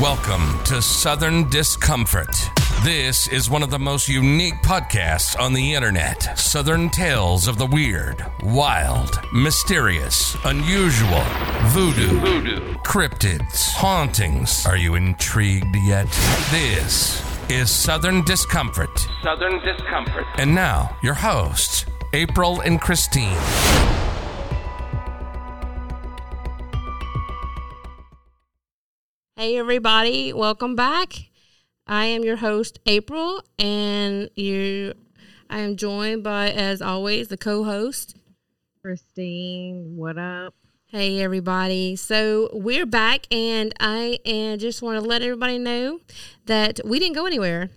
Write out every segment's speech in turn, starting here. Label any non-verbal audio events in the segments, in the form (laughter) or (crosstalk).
Welcome to Southern Discomfort. This is one of the most unique podcasts on the internet. Southern tales of the weird, wild, mysterious, unusual, voodoo, voodoo, cryptids, hauntings. Are you intrigued yet? This is Southern Discomfort. Southern Discomfort. And now, your hosts, April and Christine. Hey, everybody, welcome back. I am your host, April, and you. I am joined by, as always, the co host. Christine, what up? Hey, everybody. So we're back, and I and just want to let everybody know that we didn't go anywhere.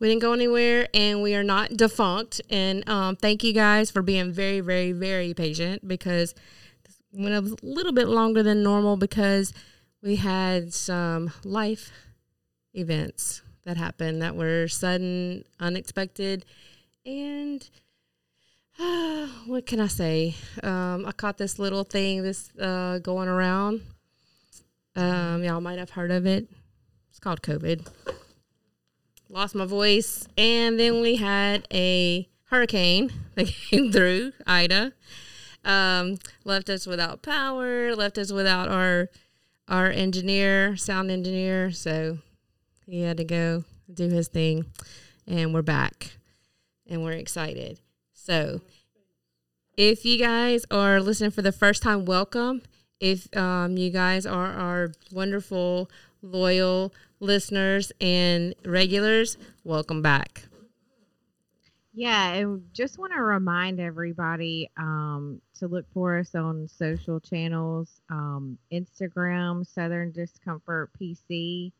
We didn't go anywhere, and we are not defunct. And um, thank you guys for being very, very, very patient because this went a little bit longer than normal because we had some life events that happened that were sudden, unexpected, and uh, (sighs) what can I say? Um, I caught this little thing this uh, going around. Um, y'all might have heard of it. It's called COVID. Lost my voice, and then we had a hurricane (laughs) that came through Ida. Um, left us without power. Left us without our our engineer, sound engineer. So he had to go do his thing, and we're back, and we're excited. So if you guys are listening for the first time, welcome. If um, you guys are our wonderful, loyal listeners and regulars, welcome back. Yeah, and just want to remind everybody um, to look for us on social channels um, Instagram, Southern Discomfort PC,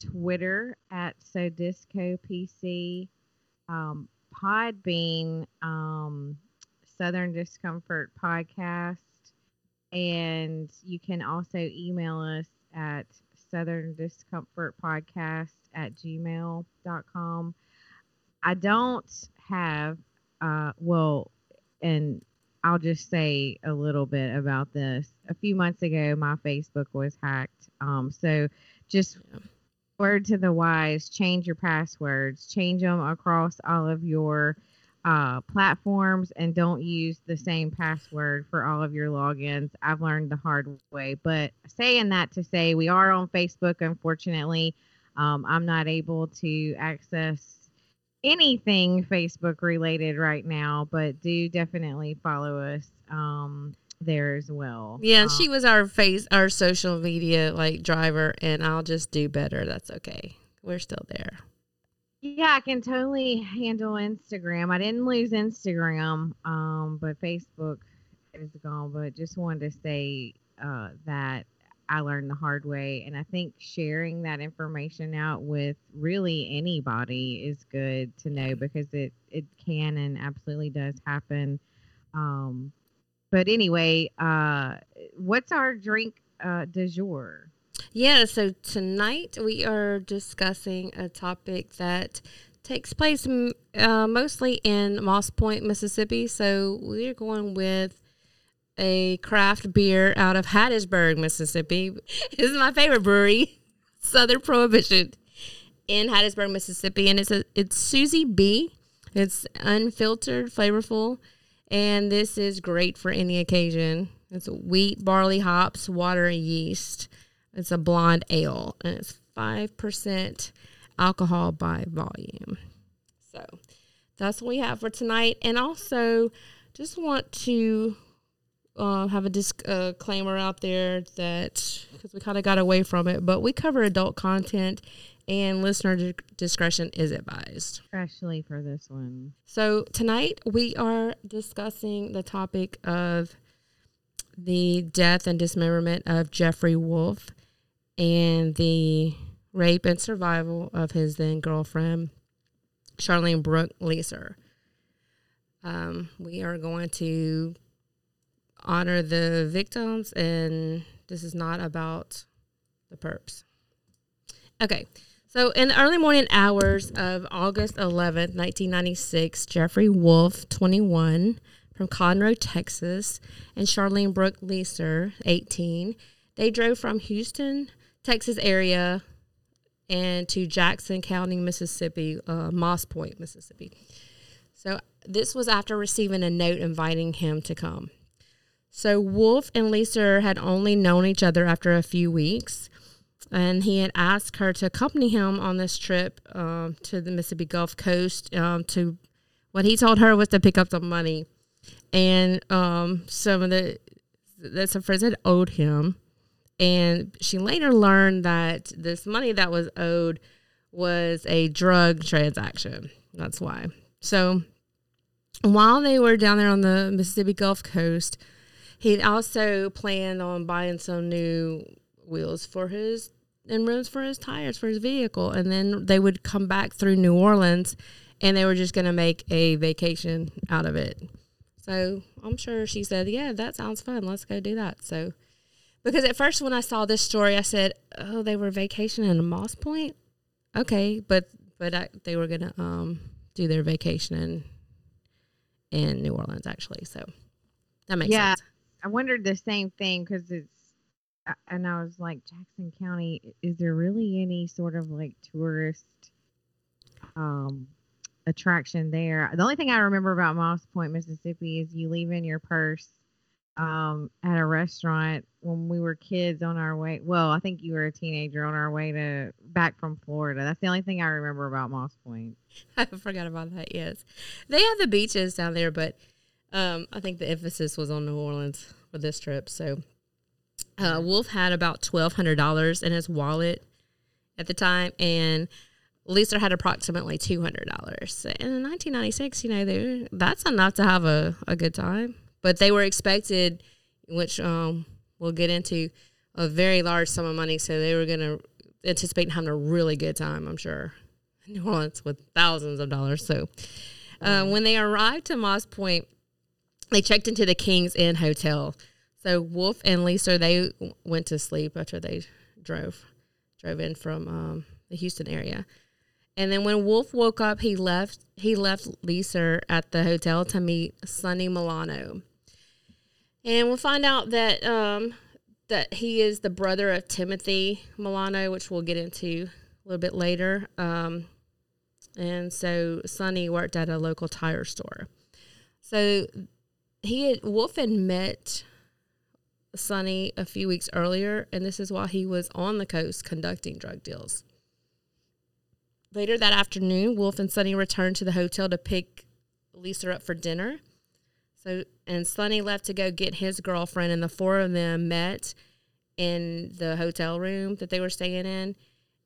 Twitter at So Disco PC, um, Podbean, um, Southern Discomfort Podcast, and you can also email us at Southern Discomfort Podcast at gmail.com. I don't have, uh, well, and I'll just say a little bit about this. A few months ago, my Facebook was hacked. Um, so just word to the wise change your passwords, change them across all of your uh, platforms, and don't use the same password for all of your logins. I've learned the hard way. But saying that to say, we are on Facebook, unfortunately. Um, I'm not able to access anything Facebook related right now, but do definitely follow us um, there as well. Yeah, Um, she was our face, our social media like driver, and I'll just do better. That's okay. We're still there. yeah, I can totally handle Instagram. I didn't lose Instagram, um, but Facebook is gone. But just wanted to say uh, that I learned the hard way, and I think sharing that information out with really anybody is good to know because it it can and absolutely does happen. Um, but anyway, uh, what's our drink uh, du jour? Yeah, so tonight we are discussing a topic that takes place m- uh, mostly in Moss Point, Mississippi. So we're going with a craft beer out of Hattiesburg, Mississippi. (laughs) This is my favorite brewery, (laughs) Southern Prohibition, in Hattiesburg, Mississippi, and it's a it's Suzy B. It's unfiltered, flavorful, and this is great for any occasion. It's wheat, barley, hops, water, and yeast. It's a blonde ale, and it's five percent alcohol by volume. So that's what we have for tonight. And also, just want to uh, have a disclaimer out there that because we kind of got away from it, but we cover adult content, and listener di- discretion is advised. Especially for this one. So tonight we are discussing the topic of the death and dismemberment of Jeffrey Wolf and the rape and survival of his then girlfriend, Charlene Brooke Leeser. Um, we are going to honor the victims, and this is not about the perps. Okay, so in the early morning hours of August 11th, 1996, Jeffrey Wolf, 21, from Conroe, Texas, and Charlene Brooke Leeser, 18, they drove from Houston Texas area and to Jackson County, Mississippi, uh, Moss Point, Mississippi. So this was after receiving a note inviting him to come. So Wolf and Lisa had only known each other after a few weeks, and he had asked her to accompany him on this trip um, to the Mississippi Gulf Coast um, to what he told her was to pick up the money, and um, some of the that some friends had owed him, and she later learned that this money that was owed was a drug transaction. That's why. So while they were down there on the Mississippi Gulf Coast, he'd also planned on buying some new wheels for his and rims for his tires for his vehicle. And then they would come back through New Orleans and they were just going to make a vacation out of it. So I'm sure she said, Yeah, that sounds fun. Let's go do that. So, because at first when I saw this story, I said, Oh, they were vacationing in Moss Point? Okay. But, but I, they were going to um, do their vacation in, in New Orleans, actually. So that makes Yeah. sense. I wondered the same thing because it's, and I was like, Jackson County, is there really any sort of like tourist um, attraction there? The only thing I remember about Moss Point, Mississippi is you leave in your purse um, at a restaurant when we were kids on our way. Well, I think you were a teenager on our way to back from Florida. That's the only thing I remember about Moss Point. (laughs) I forgot about that. Yes, they have the beaches down there, but um, I think the emphasis was on New Orleans for this trip. So, uh, Wolf had about twelve hundred dollars in his wallet at the time, and Lisa had approximately two hundred dollars. And in nineteen ninety six, you know, they, that's enough to have a, a good time. But they were expected, which um, we'll get into, a very large sum of money. So they were going to anticipate having a really good time. I'm sure. New Orleans with thousands of dollars. So uh, when they arrived to Moss Point, they checked into the King's Inn Hotel. So Wolf and Lisa they went to sleep after they drove drove in from um, the Houston area. And then when Wolf woke up, he left he left Lisa at the hotel to meet Sonny Milano. And we'll find out that um, that he is the brother of Timothy Milano, which we'll get into a little bit later. Um, and so Sonny worked at a local tire store. So he had Wolf had met Sonny a few weeks earlier, and this is while he was on the coast conducting drug deals. Later that afternoon, Wolf and Sonny returned to the hotel to pick Lisa up for dinner. So and Sonny left to go get his girlfriend, and the four of them met in the hotel room that they were staying in,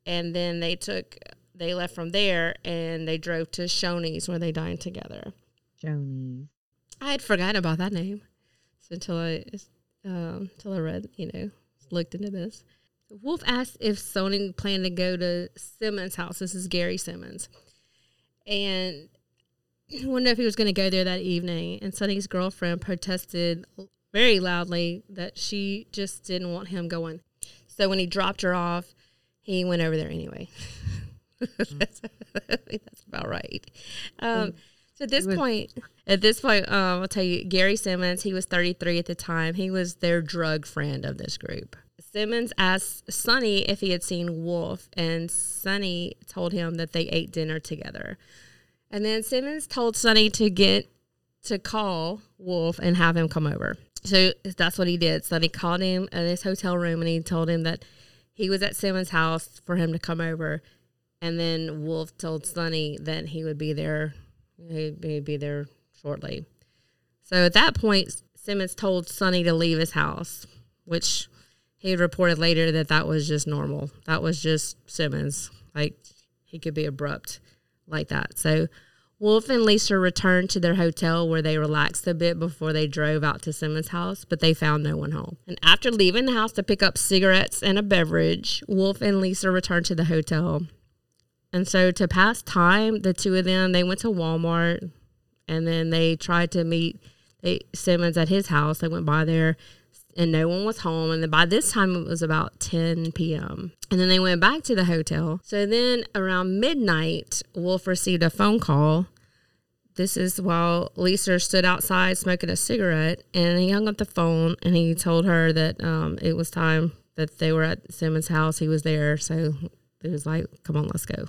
and then they took they left from there and they drove to Shoney's where they dined together. Shoney's. I had forgotten about that name so until I um, until I read, you know, looked into this. Wolf asked if Sonny planned to go to Simmons' house. This is Gary Simmons, and (clears throat) wondered if he was going to go there that evening. And Sonny's girlfriend protested very loudly that she just didn't want him going. So when he dropped her off, he went over there anyway. (laughs) that's, (laughs) that's about right. Um, so at this was- point, at this point, um, I'll tell you, Gary Simmons, he was 33 at the time. He was their drug friend of this group. Simmons asked Sonny if he had seen Wolf, and Sonny told him that they ate dinner together. And then Simmons told Sonny to get to call Wolf and have him come over. So that's what he did. Sonny called him at his hotel room and he told him that he was at Simmons' house for him to come over. And then Wolf told Sonny that he would be there. He'd he'd be there shortly. So at that point, Simmons told Sonny to leave his house, which he reported later that that was just normal. That was just Simmons. Like he could be abrupt like that. So Wolf and Lisa returned to their hotel where they relaxed a bit before they drove out to Simmons' house, but they found no one home. And after leaving the house to pick up cigarettes and a beverage, Wolf and Lisa returned to the hotel. And so to pass time, the two of them, they went to Walmart and then they tried to meet they, Simmons at his house. They went by there and no one was home. And then by this time, it was about 10 p.m. And then they went back to the hotel. So then around midnight, Wolf received a phone call. This is while Lisa stood outside smoking a cigarette, and he hung up the phone and he told her that um, it was time that they were at Simmons' house. He was there, so it was like, "Come on, let's go."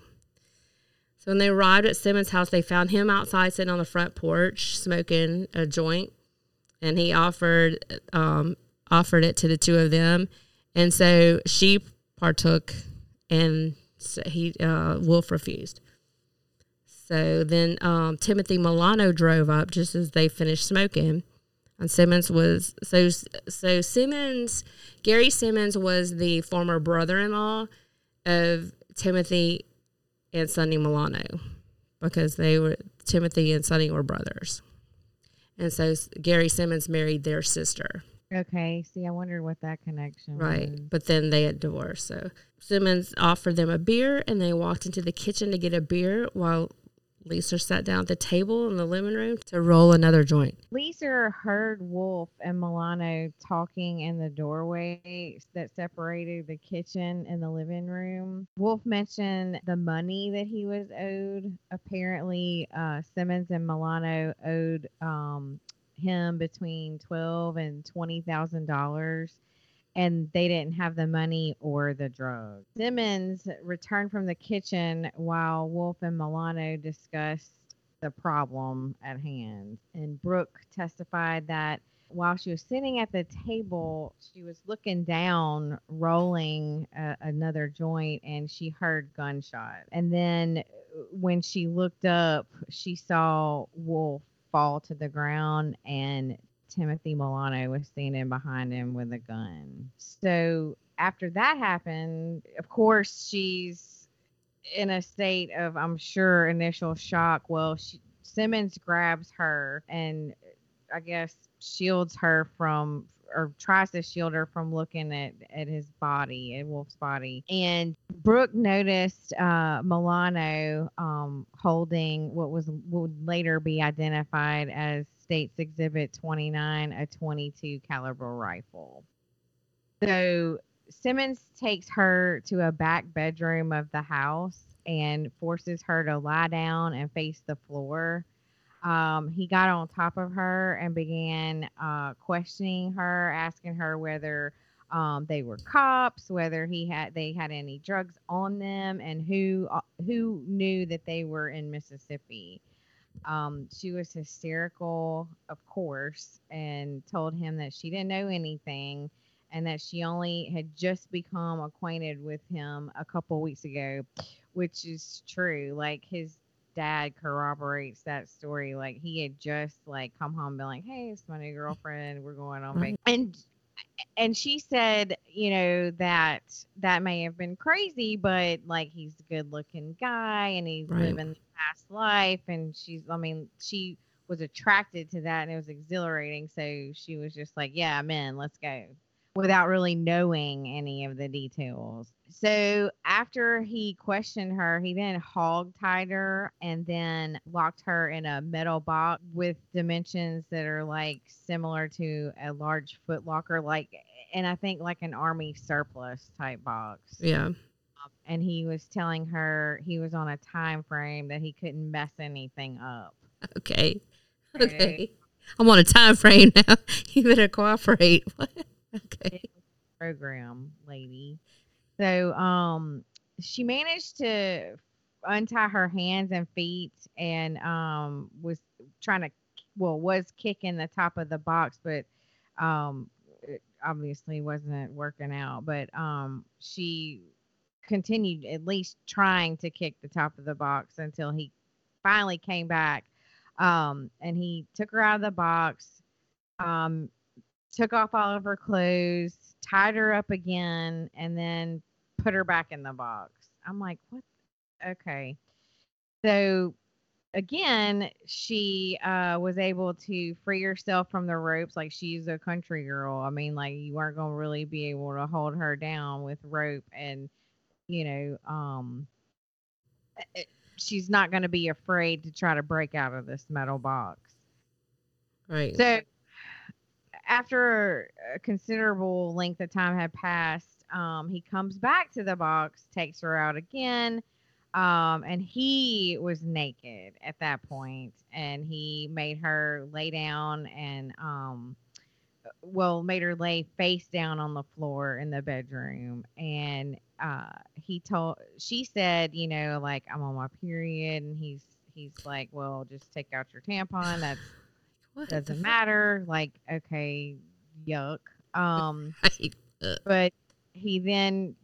So when they arrived at Simmons' house, they found him outside sitting on the front porch smoking a joint, and he offered um, offered it to the two of them, and so she partook, and so he uh, Wolf refused. So then um, Timothy Milano drove up just as they finished smoking. And Simmons was so so Simmons Gary Simmons was the former brother-in-law of Timothy and Sonny Milano because they were Timothy and Sonny were brothers. And so Gary Simmons married their sister. Okay. See, I wondered what that connection Right. was. But then they had divorced. So Simmons offered them a beer and they walked into the kitchen to get a beer while Lisa sat down at the table in the living room to roll another joint. Lisa heard Wolf and Milano talking in the doorway that separated the kitchen and the living room. Wolf mentioned the money that he was owed. Apparently, uh, Simmons and Milano owed um, him between twelve and twenty thousand dollars. And they didn't have the money or the drugs. Simmons returned from the kitchen while Wolf and Milano discussed the problem at hand. And Brooke testified that while she was sitting at the table, she was looking down, rolling uh, another joint, and she heard gunshots. And then uh, when she looked up, she saw Wolf fall to the ground and Timothy Milano was standing behind him with a gun. So after that happened, of course, she's in a state of, I'm sure, initial shock. Well, she, Simmons grabs her and I guess shields her from or tries to shield her from looking at, at his body, at Wolf's body. And Brooke noticed uh, Milano um, holding what was would later be identified as States Exhibit 29, a 22 caliber rifle. So Simmons takes her to a back bedroom of the house and forces her to lie down and face the floor. Um, he got on top of her and began uh, questioning her, asking her whether um, they were cops, whether he had they had any drugs on them, and who uh, who knew that they were in Mississippi. Um, she was hysterical, of course, and told him that she didn't know anything and that she only had just become acquainted with him a couple weeks ago, which is true. Like his dad corroborates that story. Like he had just like come home and been like, Hey, it's my new girlfriend. We're going on vacation. And and she said, you know, that that may have been crazy, but like he's a good looking guy and he's Right. living the past life and she's I mean, she was attracted to that and it was exhilarating. So she was just like, Yeah, I'm in, let's go. Without really knowing any of the details. So after he questioned her, he then hog tied her and then locked her in a metal box with dimensions that are like similar to a large foot locker, like and I think like an army surplus type box. Yeah. And he was telling her he was on a time frame that he couldn't mess anything up. Okay. Okay. Okay. I'm on a time frame now. (laughs) You better cooperate. (laughs) What? (laughs) Okay. program lady. So um she managed to untie her hands and feet and um was trying to well was kicking the top of the box but um it obviously wasn't working out but um she continued at least trying to kick the top of the box until he finally came back um and he took her out of the box um took off all of her clothes, tied her up again, and then put her back in the box. I'm like, what? Okay. So again, she uh, was able to free herself from the ropes. Like she's a country girl. I mean, like you weren't going to really be able to hold her down with rope and, you know, um, it- she's not going to be afraid to try to break out of this metal box. Right. So, after a considerable length of time had passed, um, he comes back to the box, takes her out again, um, and he was naked at that point, and he made her lay down and um, well, made her lay face down on the floor in the bedroom. And uh, he told, she said, you know, like, I'm on my period. And he's, he's like, well, just take out your tampon. That's, What doesn't matter. Like, okay, yuck. Um, (laughs) but he then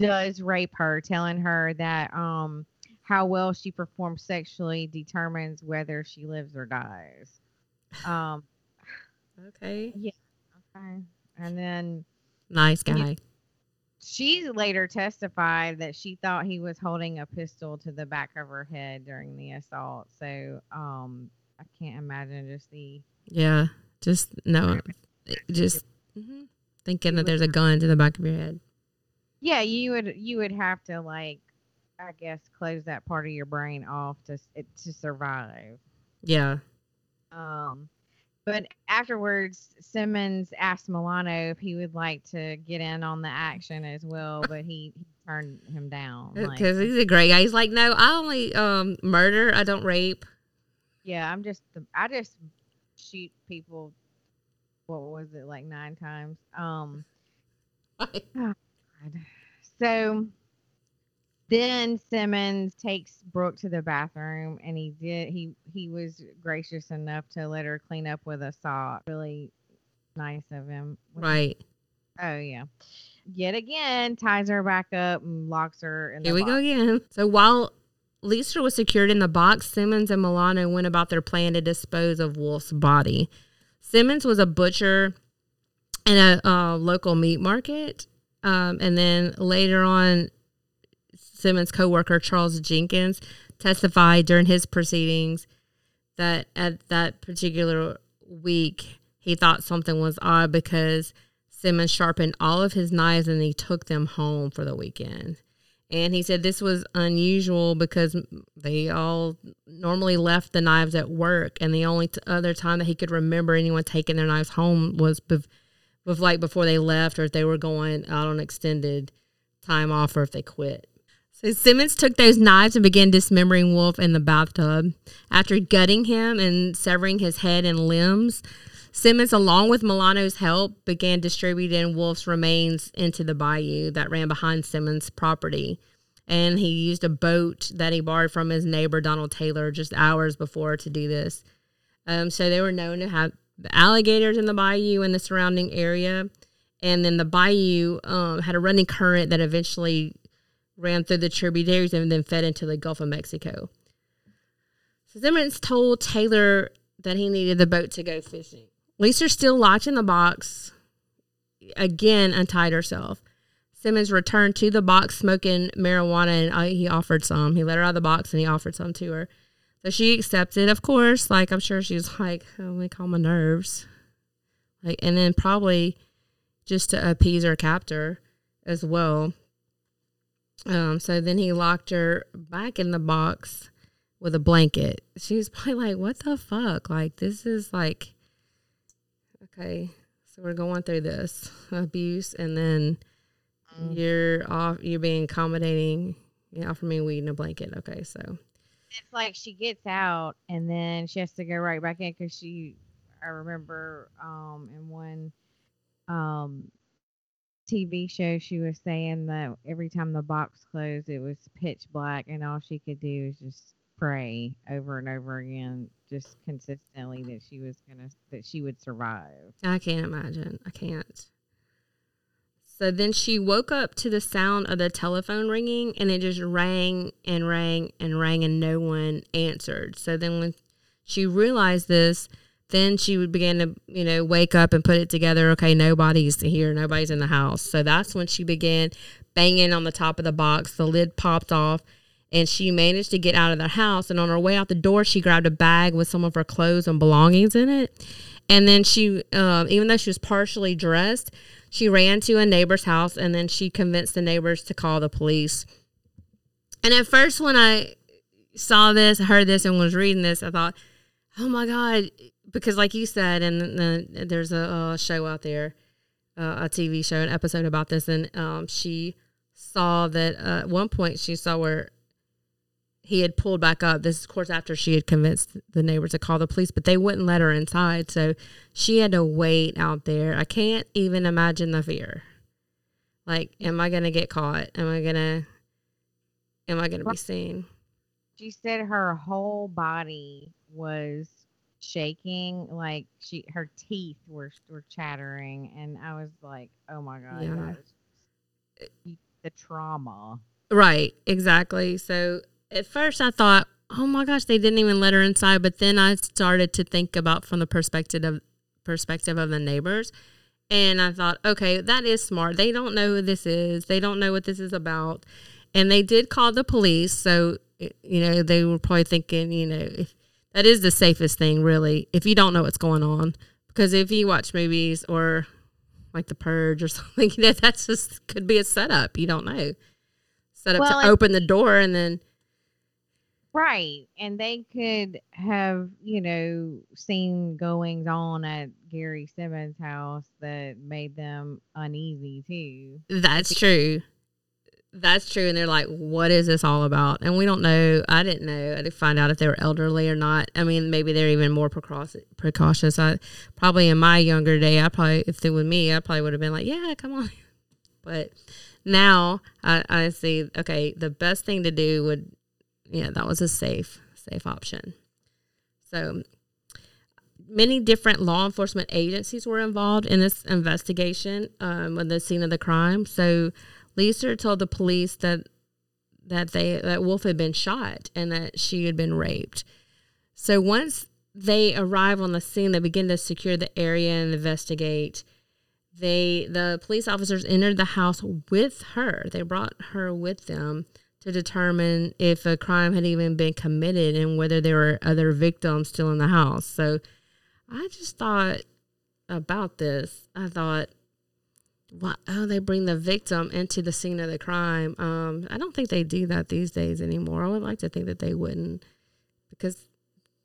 does rape her, telling her that um how well she performs sexually determines whether she lives or dies. Um, Okay. Yeah. Okay. And then Nice guy. she later testified that she thought he was holding a pistol to the back of her head during the assault. So um I can't imagine just the Yeah. Just no. Just mhm. thinking that there's a gun to the back of your head. yeah you would you would have to like I guess close that part of your brain off to to survive. Yeah. Um, but afterwards, Simmons asked Milano if he would like to get in on the action as well, but he, he turned him down. Like, Because he's a great guy. He's like, no, I only um murder. I don't rape. Yeah, I'm just the, I just shoot people. What was it like nine times? Um, (laughs) God. so then Simmons takes Brooke to the bathroom, and he did. He he was gracious enough to let her clean up with a sock. Really nice of him. right. Oh yeah. Yet again, ties her back up and locks her in the Here we go again. So while Lisa was secured in the box, Simmons and Milano went about their plan to dispose of Wolf's body. Simmons was a butcher in a uh, local meat market. Um, and then later on, Simmons' coworker Charles Jenkins testified during his proceedings that at that particular week he thought something was odd because Simmons sharpened all of his knives and he took them home for the weekend. And he said this was unusual because they all normally left the knives at work, and the only t- other time that he could remember anyone taking their knives home was with like before they left, or if they were going out on extended time off, or if they quit. So Simmons took those knives and began dismembering Wolf in the bathtub. After gutting him and severing his head and limbs, Simmons, along with Milano's help, began distributing Wolf's remains into the bayou that ran behind Simmons' property. And he used a boat that he borrowed from his neighbor, Donald Taylor, just hours before to do this. Um, so they were known to have alligators in the bayou and the surrounding area. And then the bayou um, had a running current that eventually ran through the tributaries and then fed into the Gulf of Mexico. So Simmons told Taylor that he needed the boat to go fishing. Lisa still locked in the box, again untied herself. Simmons returned to the box smoking marijuana and uh, he offered some. He let her out of the box and he offered some to her. So she accepted, of course. Like I'm sure she was like, oh, let me calm my nerves. Like, and then probably just to appease her captor as well. Um, so then he locked her back in the box with a blanket. She was probably like, "What the fuck? Like this is like, okay, so we're going through this abuse, and then you're off. You're being accommodating. You offer me weed and a blanket. Okay, so It's like she gets out and then she has to go right back in because she. I remember um in one um TV show she was saying that every time the box closed it was pitch black and all she could do was just pray over and over again just consistently that she was gonna that she would survive. I can't imagine. I can't. So then she woke up to the sound of the telephone ringing and it just rang and rang and rang and no one answered. So then when she realized this, then she would begin to, you know, wake up and put it together. Okay, nobody's here, nobody's in the house. So that's when she began banging on the top of the box. The lid popped off and she managed to get out of the house. And on her way out the door, she grabbed a bag with some of her clothes and belongings in it. And then she, um, even though she was partially dressed, she ran to a neighbor's house and then she convinced the neighbors to call the police. And at first, when I saw this, heard this, and was reading this, I thought, oh my God, because like you said, and the, there's a, show out there, uh, a TV show, an episode about this, and um, she saw that uh, at one point she saw where he had pulled back up. This is, of course, after she had convinced the neighbors to call the police, but they wouldn't let her inside. So she had to wait out there. I can't even imagine the fear. Like, am I going to get caught? Am I going to, am I going to be seen? She said her whole body was shaking, like she her teeth were were chattering, and I was like, "Oh my god, Yeah. the trauma." Right, exactly. So at first I thought, oh my gosh, they didn't even let her inside. But then I started to think about from the perspective of perspective of the neighbors. And I thought, okay, that is smart. They don't know who this is. They don't know what this is about. And they did call the police. So, you know, they were probably thinking, you know, if, that is the safest thing, really, if you don't know what's going on. Because if you watch movies or like The Purge or (laughs) something, you know, that's just could be a setup. You don't know. Set up Well, to and- open the door and then, Right, and they could have, you know, seen goings on at Gary Simmons' house that made them uneasy too. That's true. That's true. And they're like, what is this all about? And we don't know. I didn't know. I didn't find out if they were elderly or not. I mean, maybe they're even more precautious. I probably in my younger day, I probably, if it was me, I probably would have been like, yeah, come on. (laughs) But now I, I see, okay, the best thing to do would, yeah, that was a safe, safe option. So many different law enforcement agencies were involved in this investigation um, on the scene of the crime. So Lisa told the police that that they that Wolf had been shot and that she had been raped. So once they arrive on the scene, they begin to secure the area and investigate. They the police officers entered the house with her. They brought her with them to determine if a crime had even been committed and whether there were other victims still in the house. So I just thought about this. I thought, why oh they bring the victim into the scene of the crime. Um, I don't think they do that these days anymore. I would like to think that they wouldn't because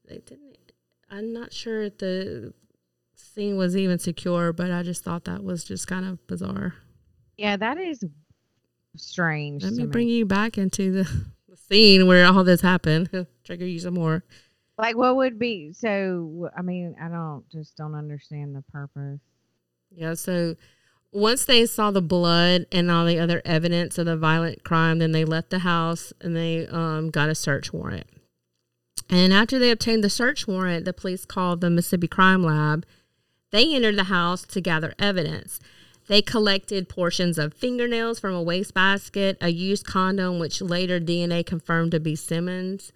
they didn't. I'm not sure if the scene was even secure, but I just thought that was just kind of bizarre. Yeah, that is strange. Let me me. bring you back into the, the scene where all this happened. (laughs) Trigger you some more. Like, what would be so? I mean, I don't just don't understand the purpose. Yeah, so once they saw the blood and all the other evidence of the violent crime, then they left the house and they um, got a search warrant. And after they obtained the search warrant, the police called the Mississippi Crime Lab. They entered the house to gather evidence. They collected portions of fingernails from a wastebasket, a used condom, which later DNA confirmed to be Simmons,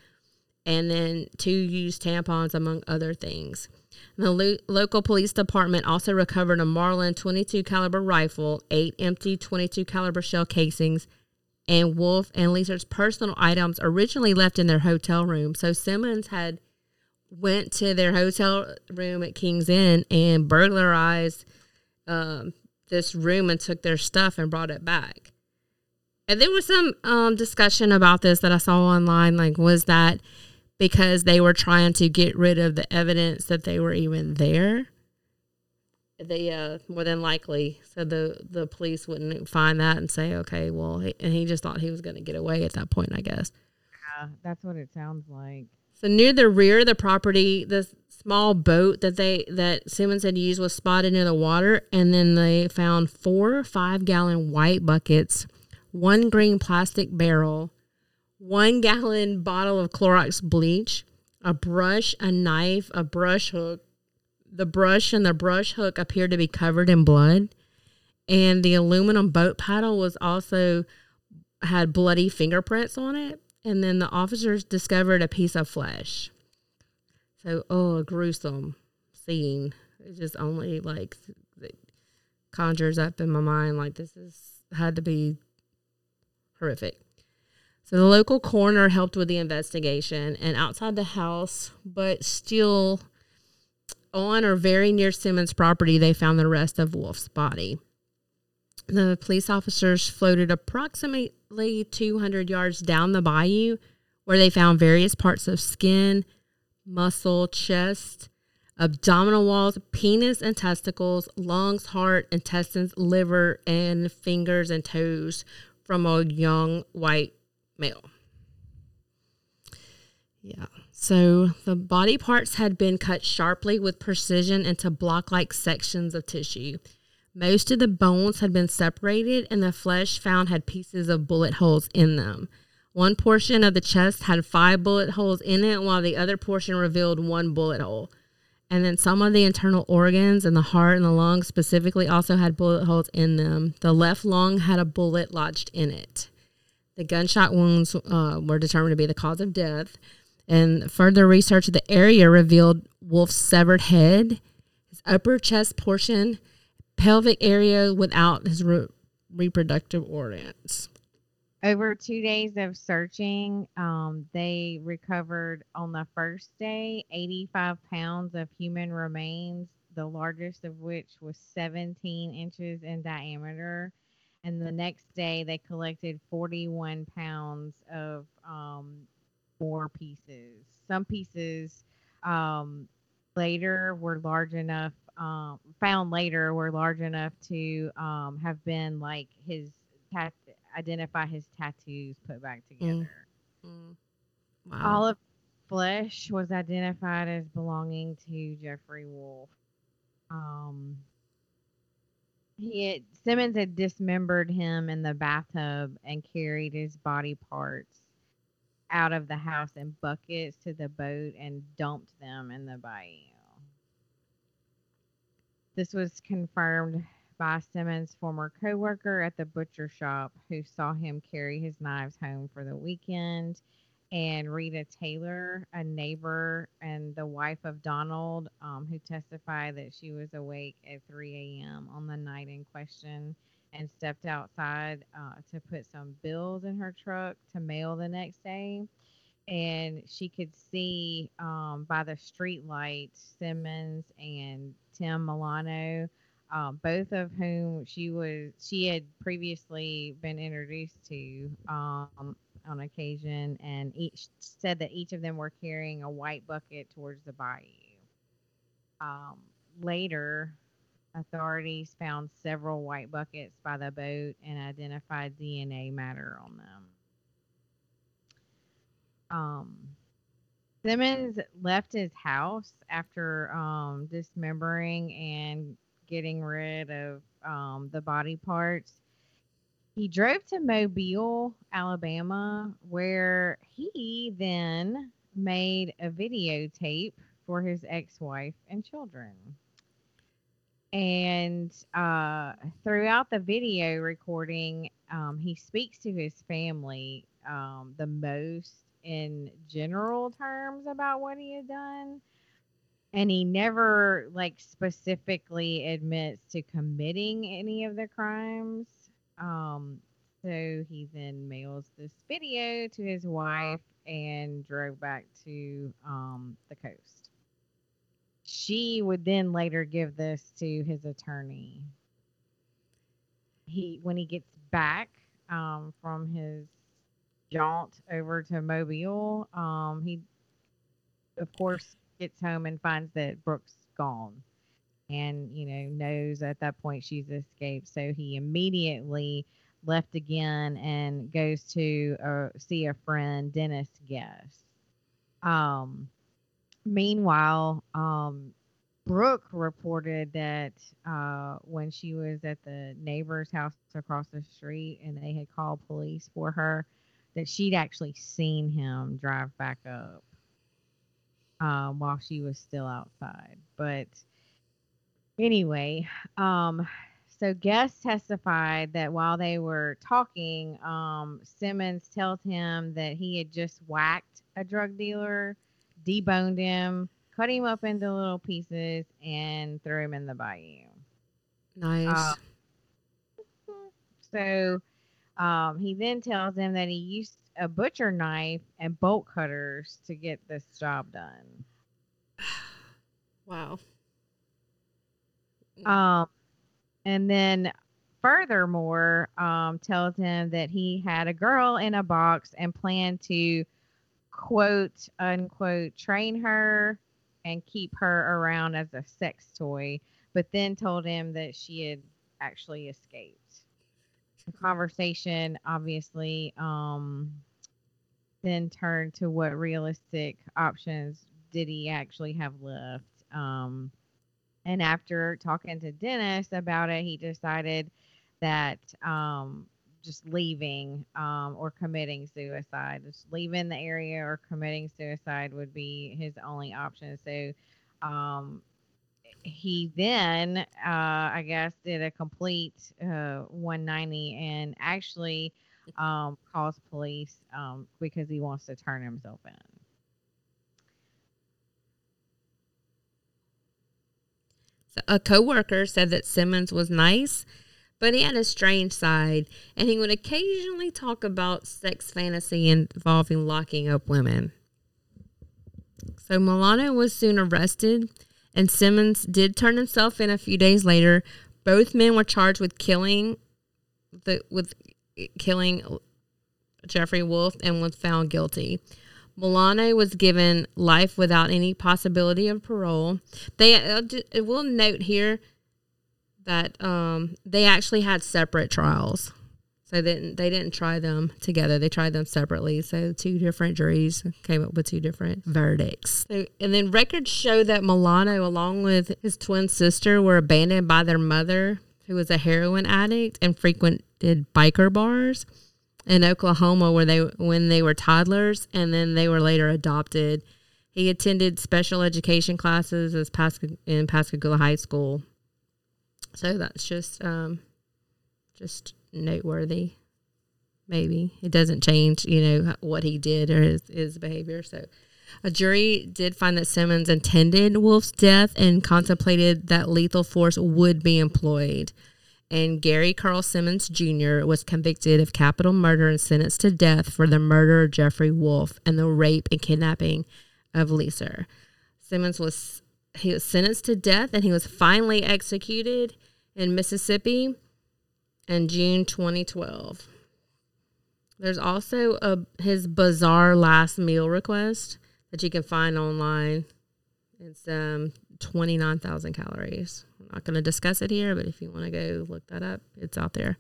and then two used tampons, among other things. The lo- local police department also recovered a Marlin 22 caliber rifle, eight empty 22 caliber shell casings, and Wolf and Lisa's personal items originally left in their hotel room. So Simmons had went to their hotel room at King's Inn and burglarized um, this room and took their stuff and brought it back. And there was some um, discussion about this that I saw online. Like, was that because they were trying to get rid of the evidence that they were even there? They uh, more than likely said the the police wouldn't find that and say, okay, well, he, and he just thought he was going to get away at that point, I guess. Yeah, that's what it sounds like. So near the rear of the property, the small boat that they that Simmons had used was spotted near the water, and then they found four five gallon white buckets, one green plastic barrel, one gallon bottle of Clorox bleach, a brush, a knife, a brush hook. The brush and the brush hook appeared to be covered in blood, and the aluminum boat paddle was also had bloody fingerprints on it. And then the officers discovered a piece of flesh. So, oh, a gruesome scene. It just only like conjures up in my mind like this is had to be horrific. So the local coroner helped with the investigation, and outside the house, but still on or very near Simmons' property, they found the rest of Wolf's body. The police officers floated approximately 200 yards down the bayou where they found various parts of skin, muscle, chest, abdominal walls, penis and testicles, lungs, heart, intestines, liver, and fingers and toes from a young white male. Yeah. So the body parts had been cut sharply with precision into block like sections of tissue. Most of the bones had been separated, and the flesh found had pieces of bullet holes in them. One portion of the chest had five bullet holes in it, while the other portion revealed one bullet hole. And then some of the internal organs and the heart and the lungs specifically also had bullet holes in them. The left lung had a bullet lodged in it. The gunshot wounds uh, were determined to be the cause of death. And further research of the area revealed Wolf's severed head, his upper chest portion, pelvic area without his re- reproductive organs. Over two days of searching, um, they recovered on the first day 85 pounds of human remains, the largest of which was 17 inches in diameter. And the next day, they collected 41 pounds of um, more pieces. Some pieces um, later were large enough, um, found later were large enough to um, have been like his tat- identify his tattoos put back together. Mm. All of flesh was identified as belonging to Jeffrey Wolf. Um, he had, Simmons had dismembered him in the bathtub and carried his body parts out of the house in buckets to the boat and dumped them in the bayou. This was confirmed by Simmons' former coworker at the butcher shop who saw him carry his knives home for the weekend. And Rita Taylor, a neighbor and the wife of Donald, um, who testified that she was awake at 3 a.m. on the night in question and stepped outside uh, to put some bills in her truck to mail the next day. And she could see um, by the street light Simmons and Tim Milano um, both of whom she was she had previously been introduced to um, on occasion, and each said that each of them were carrying a white bucket towards the bayou. Um, later, authorities found several white buckets by the boat and identified DNA matter on them. Um, Simmons left his house after um, dismembering and getting rid of um, the body parts. He drove to Mobile, Alabama, where he then made a videotape for his ex wife and children. And uh, throughout the video recording, um, he speaks to his family um, the most in general terms about what he had done and he never like specifically admits to committing any of the crimes. Um so he then mails this video to his wife and drove back to um the coast. She would then later give this to his attorney. He when he gets back um from his jaunt over to mobile um he of course gets home and finds that Brooke's gone and, you know, knows at that point she's escaped. So he immediately left again and goes to uh, see a friend, Dennis Guest. Um, meanwhile, um, Brooke reported that uh, when she was at the neighbor's house across the street and they had called police for her, that she'd actually seen him drive back up um, while she was still outside. But anyway, um, so Guest testified that while they were talking, um, Simmons tells him that he had just whacked a drug dealer, deboned him, cut him up into little pieces, and threw him in the bayou. Nice. Uh, so um, he then tells him that he used a butcher knife and bolt cutters to get this job done. Wow. Um, and then furthermore, um, tells him that he had a girl in a box and planned to quote unquote train her and keep her around as a sex toy, but then told him that she had actually escaped conversation obviously um then turned to what realistic options did he actually have left. Um, and after talking to Dennis about it, he decided that um, just leaving um, or committing suicide, just leaving the area or committing suicide would be his only option. So um, he then, uh, I guess, did a complete uh, 190 and actually um, calls police um, because he wants to turn himself in. A coworker said that Simmons was nice, but he had a strange side, and he would occasionally talk about sex fantasy involving locking up women. So Milano was soon arrested, and Simmons did turn himself in a few days later. Both men were charged with killing the with killing Jeffrey Wolf and was found guilty. Milano was given life without any possibility of parole. They uh, will note here that um, they actually had separate trials. So they didn't, they didn't try them together. They tried them separately. So two different juries came up with two different verdicts. So, and then records show that Milano, along with his twin sister, were abandoned by their mother, who was a heroin addict and frequented biker bars in Oklahoma where they when they were toddlers and then they were later adopted. He attended special education classes as Pasca, in Pascagoula High School. So that's just um, just noteworthy. Maybe it doesn't change, you know, what he did or his, his behavior. So, a jury did find that Simmons intended Wolf's death and contemplated that lethal force would be employed and Gary Carl Simmons Jr. was convicted of capital murder and sentenced to death for the murder of Jeffrey Wolf and the rape and kidnapping of Lisa. Simmons was he was sentenced to death and he was finally executed in Mississippi in June 2012. There's also a his bizarre last meal request that you can find online. It's um 29,000 calories. Not going to discuss it here, but if you want to go look that up, it's out there.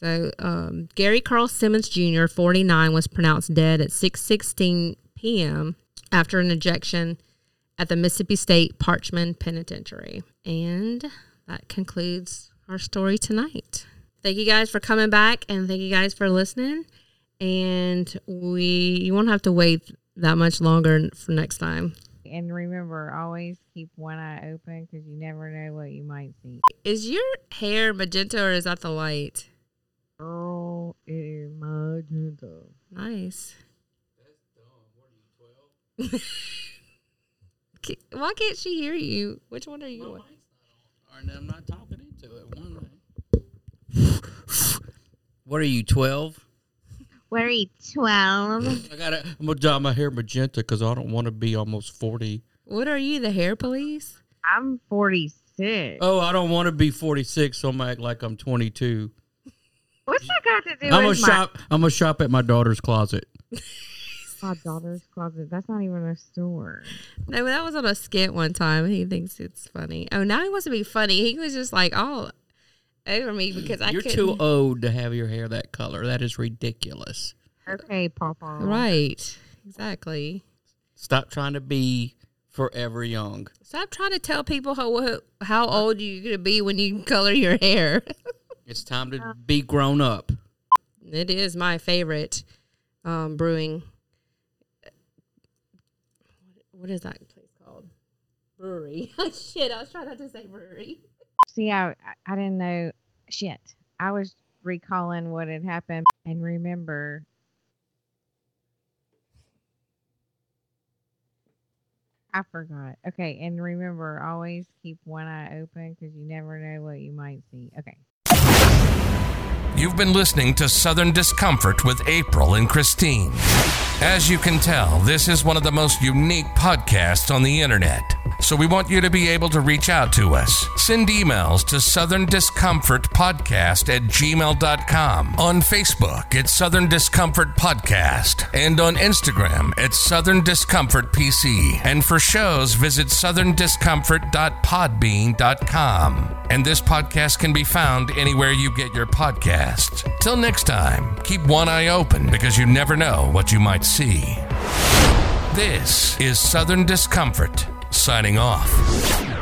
So, um, Gary Carl Simmons Jr., 49, was pronounced dead at 6:16 p.m. after an ejection at the Mississippi State Parchman Penitentiary. And that concludes our story tonight. Thank you guys for coming back, and thank you guys for listening. And we, you won't have to wait that much longer for next time and remember, always keep one eye open because you never know what you might see. Is your hair magenta or is that the light? Girl, it is magenta. Nice. That's dumb. What are you, 12? Why can't she hear you? Which one are you My on? Or I'm not talking into it. One (sighs) What are you, 12? What are you, 12? I gotta, I'm gonna dye my hair magenta because I don't want to be almost 40. What are you, the hair police? I'm 46. Oh, I don't want to be 46, so I'm gonna act like I'm 22. What's that got to do I'm gonna with shop. I'm gonna shop at my daughter's closet. my, (laughs) my daughter's closet? That's not even a store. No, that was on a skit one time. He thinks it's funny. Oh, now he wants to be funny. He was just like, oh, over me because I You're couldn't. too old to have your hair that color. That is ridiculous. Okay, Papa. Right. Exactly. Stop trying to be forever young. Stop trying to tell people how how old you're gonna be when you color your hair. (laughs) It's time to be grown up. it is my favorite um, brewing. What is that place called? Brewery. (laughs) Shit, I was trying not to say brewery. See, I, I didn't know. Shit. I was recalling what had happened and remember I forgot. Okay, and remember, always keep one eye open because you never know what you might see. Okay. You've been listening to Southern Discomfort with April and Christine. As you can tell, this is one of the most unique podcasts on the internet. So we want you to be able to reach out to us. Send emails to Southern Discomfort Podcast at gmail.com, on Facebook at Southern Discomfort Podcast, and on Instagram at Southern Discomfort PC. And for shows, visit southerndiscomfort.podbean.com. And this podcast can be found anywhere you get your podcasts. Till next time, keep one eye open because you never know what you might see. This is Southern Discomfort signing off.